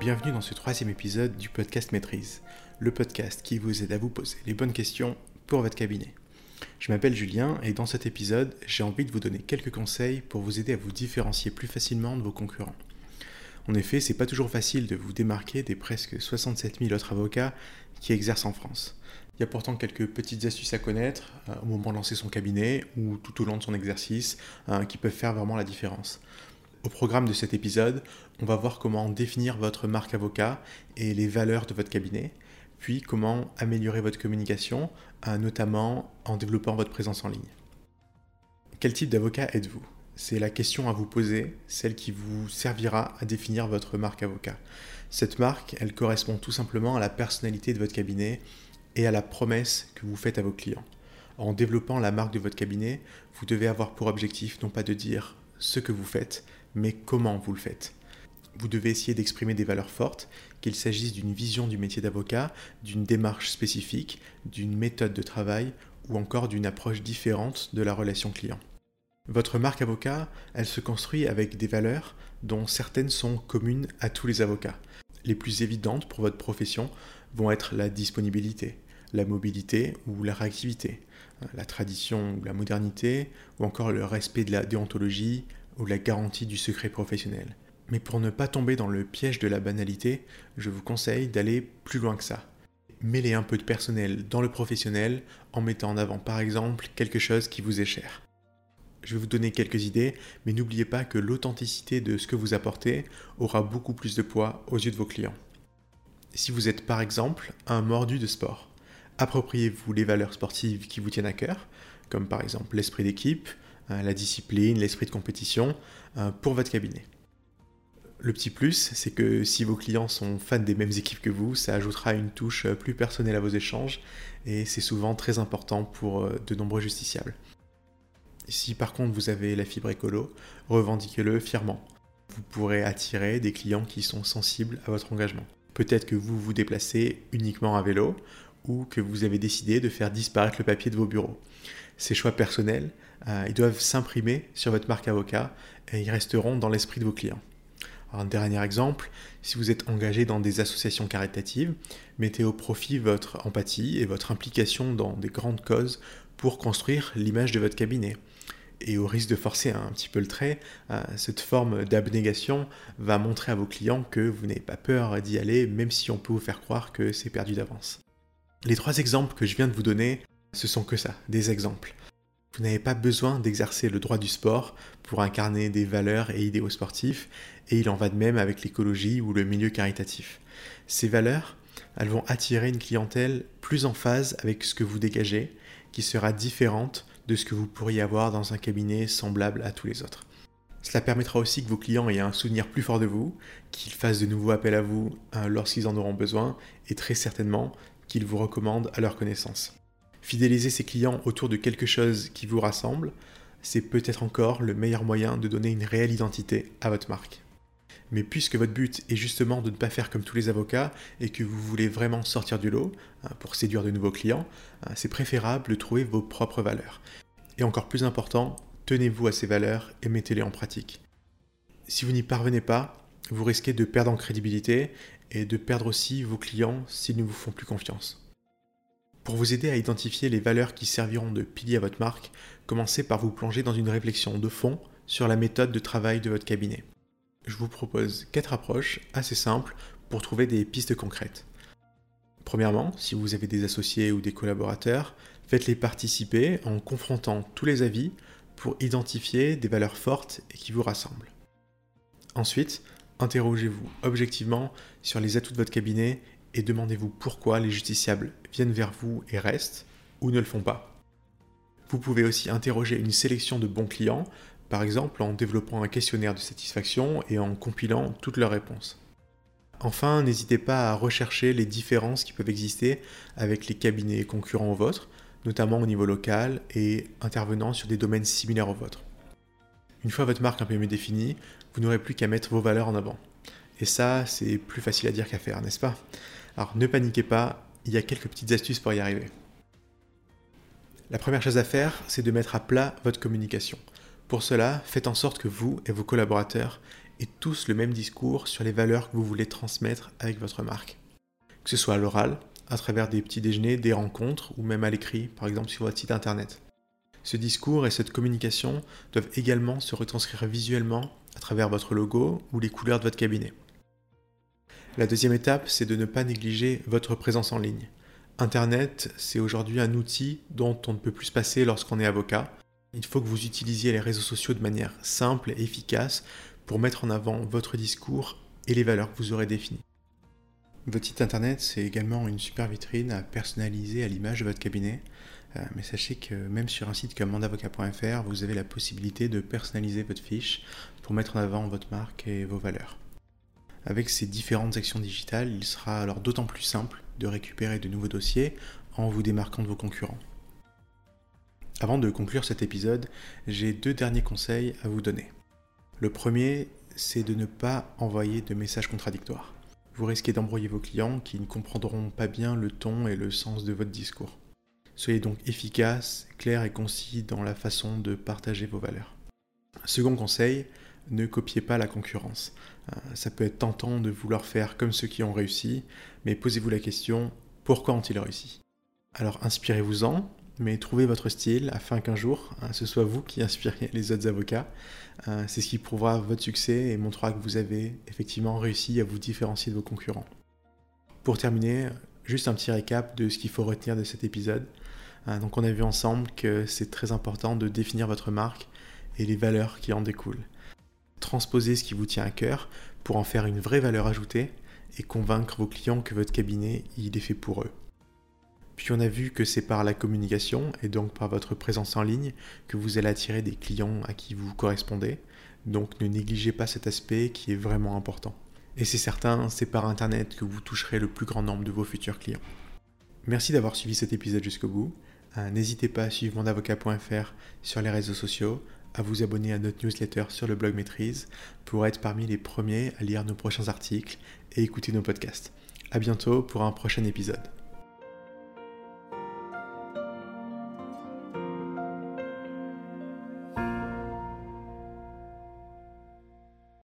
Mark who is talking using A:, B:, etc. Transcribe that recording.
A: Bienvenue dans ce troisième épisode du podcast Maîtrise, le podcast qui vous aide à vous poser les bonnes questions pour votre cabinet. Je m'appelle Julien et dans cet épisode, j'ai envie de vous donner quelques conseils pour vous aider à vous différencier plus facilement de vos concurrents. En effet, c'est pas toujours facile de vous démarquer des presque 67 000 autres avocats qui exercent en France. Il y a pourtant quelques petites astuces à connaître euh, au moment de lancer son cabinet ou tout au long de son exercice euh, qui peuvent faire vraiment la différence. Au programme de cet épisode, on va voir comment définir votre marque avocat et les valeurs de votre cabinet, puis comment améliorer votre communication, euh, notamment en développant votre présence en ligne. Quel type d'avocat êtes-vous? C'est la question à vous poser, celle qui vous servira à définir votre marque avocat. Cette marque, elle correspond tout simplement à la personnalité de votre cabinet et à la promesse que vous faites à vos clients. En développant la marque de votre cabinet, vous devez avoir pour objectif non pas de dire ce que vous faites, mais comment vous le faites? Vous devez essayer d'exprimer des valeurs fortes, qu'il s'agisse d'une vision du métier d'avocat, d'une démarche spécifique, d'une méthode de travail ou encore d'une approche différente de la relation client. Votre marque avocat, elle se construit avec des valeurs dont certaines sont communes à tous les avocats. Les plus évidentes pour votre profession vont être la disponibilité, la mobilité ou la réactivité, la tradition ou la modernité, ou encore le respect de la déontologie, ou la garantie du secret professionnel. Mais pour ne pas tomber dans le piège de la banalité, je vous conseille d'aller plus loin que ça. Mêlez un peu de personnel dans le professionnel en mettant en avant par exemple quelque chose qui vous est cher. Je vais vous donner quelques idées, mais n'oubliez pas que l'authenticité de ce que vous apportez aura beaucoup plus de poids aux yeux de vos clients. Si vous êtes par exemple un mordu de sport, appropriez-vous les valeurs sportives qui vous tiennent à cœur, comme par exemple l'esprit d'équipe, la discipline, l'esprit de compétition euh, pour votre cabinet. Le petit plus, c'est que si vos clients sont fans des mêmes équipes que vous, ça ajoutera une touche plus personnelle à vos échanges et c'est souvent très important pour euh, de nombreux justiciables. Si par contre vous avez la fibre écolo, revendiquez-le fièrement. Vous pourrez attirer des clients qui sont sensibles à votre engagement. Peut-être que vous vous déplacez uniquement à vélo ou que vous avez décidé de faire disparaître le papier de vos bureaux. Ces choix personnels, euh, ils doivent s'imprimer sur votre marque avocat et ils resteront dans l'esprit de vos clients. un dernier exemple, si vous êtes engagé dans des associations caritatives, mettez au profit votre empathie et votre implication dans des grandes causes pour construire l'image de votre cabinet. Et au risque de forcer un petit peu le trait, euh, cette forme d'abnégation va montrer à vos clients que vous n'avez pas peur d'y aller, même si on peut vous faire croire que c'est perdu d'avance. Les trois exemples que je viens de vous donner, ce sont que ça, des exemples. Vous n'avez pas besoin d'exercer le droit du sport pour incarner des valeurs et idéaux sportifs, et il en va de même avec l'écologie ou le milieu caritatif. Ces valeurs, elles vont attirer une clientèle plus en phase avec ce que vous dégagez, qui sera différente de ce que vous pourriez avoir dans un cabinet semblable à tous les autres. Cela permettra aussi que vos clients aient un souvenir plus fort de vous, qu'ils fassent de nouveaux appels à vous hein, lorsqu'ils en auront besoin, et très certainement qu'ils vous recommandent à leur connaissance. Fidéliser ses clients autour de quelque chose qui vous rassemble, c'est peut-être encore le meilleur moyen de donner une réelle identité à votre marque. Mais puisque votre but est justement de ne pas faire comme tous les avocats et que vous voulez vraiment sortir du lot hein, pour séduire de nouveaux clients, hein, c'est préférable de trouver vos propres valeurs. Et encore plus important, tenez-vous à ces valeurs et mettez-les en pratique. Si vous n'y parvenez pas, vous risquez de perdre en crédibilité et de perdre aussi vos clients s'ils ne vous font plus confiance. Pour vous aider à identifier les valeurs qui serviront de pilier à votre marque, commencez par vous plonger dans une réflexion de fond sur la méthode de travail de votre cabinet. Je vous propose quatre approches assez simples pour trouver des pistes concrètes. Premièrement, si vous avez des associés ou des collaborateurs, faites-les participer en confrontant tous les avis pour identifier des valeurs fortes et qui vous rassemblent. Ensuite, interrogez-vous objectivement sur les atouts de votre cabinet et demandez-vous pourquoi les justiciables viennent vers vous et restent ou ne le font pas. Vous pouvez aussi interroger une sélection de bons clients, par exemple en développant un questionnaire de satisfaction et en compilant toutes leurs réponses. Enfin, n'hésitez pas à rechercher les différences qui peuvent exister avec les cabinets concurrents aux vôtres, notamment au niveau local et intervenant sur des domaines similaires aux vôtres. Une fois votre marque un peu mieux définie, vous n'aurez plus qu'à mettre vos valeurs en avant. Et ça, c'est plus facile à dire qu'à faire, n'est-ce pas? Alors ne paniquez pas, il y a quelques petites astuces pour y arriver. La première chose à faire, c'est de mettre à plat votre communication. Pour cela, faites en sorte que vous et vos collaborateurs et tous le même discours sur les valeurs que vous voulez transmettre avec votre marque. Que ce soit à l'oral, à travers des petits déjeuners, des rencontres ou même à l'écrit, par exemple sur votre site internet. Ce discours et cette communication doivent également se retranscrire visuellement à travers votre logo ou les couleurs de votre cabinet. La deuxième étape, c'est de ne pas négliger votre présence en ligne. Internet, c'est aujourd'hui un outil dont on ne peut plus se passer lorsqu'on est avocat. Il faut que vous utilisiez les réseaux sociaux de manière simple et efficace pour mettre en avant votre discours et les valeurs que vous aurez définies. Votre site internet, c'est également une super vitrine à personnaliser à l'image de votre cabinet. Euh, mais sachez que même sur un site comme mandavocat.fr, vous avez la possibilité de personnaliser votre fiche pour mettre en avant votre marque et vos valeurs. Avec ces différentes actions digitales, il sera alors d'autant plus simple de récupérer de nouveaux dossiers en vous démarquant de vos concurrents. Avant de conclure cet épisode, j'ai deux derniers conseils à vous donner. Le premier, c'est de ne pas envoyer de messages contradictoires. Vous risquez d'embrouiller vos clients qui ne comprendront pas bien le ton et le sens de votre discours. Soyez donc efficace, clair et concis dans la façon de partager vos valeurs. Second conseil, ne copiez pas la concurrence. Euh, ça peut être tentant de vouloir faire comme ceux qui ont réussi, mais posez-vous la question, pourquoi ont-ils réussi? Alors inspirez-vous-en, mais trouvez votre style afin qu'un jour, hein, ce soit vous qui inspiriez les autres avocats. Euh, c'est ce qui prouvera votre succès et montrera que vous avez effectivement réussi à vous différencier de vos concurrents. Pour terminer, juste un petit récap de ce qu'il faut retenir de cet épisode. Euh, donc on a vu ensemble que c'est très important de définir votre marque et les valeurs qui en découlent transposer ce qui vous tient à cœur pour en faire une vraie valeur ajoutée et convaincre vos clients que votre cabinet il est fait pour eux. Puis on a vu que c'est par la communication et donc par votre présence en ligne que vous allez attirer des clients à qui vous correspondez. Donc ne négligez pas cet aspect qui est vraiment important. Et c'est certain, c'est par Internet que vous toucherez le plus grand nombre de vos futurs clients. Merci d'avoir suivi cet épisode jusqu'au bout. Euh, n'hésitez pas à suivre mondavocat.fr sur les réseaux sociaux, à vous abonner à notre newsletter sur le blog Maîtrise pour être parmi les premiers à lire nos prochains articles et écouter nos podcasts. A bientôt pour un prochain épisode.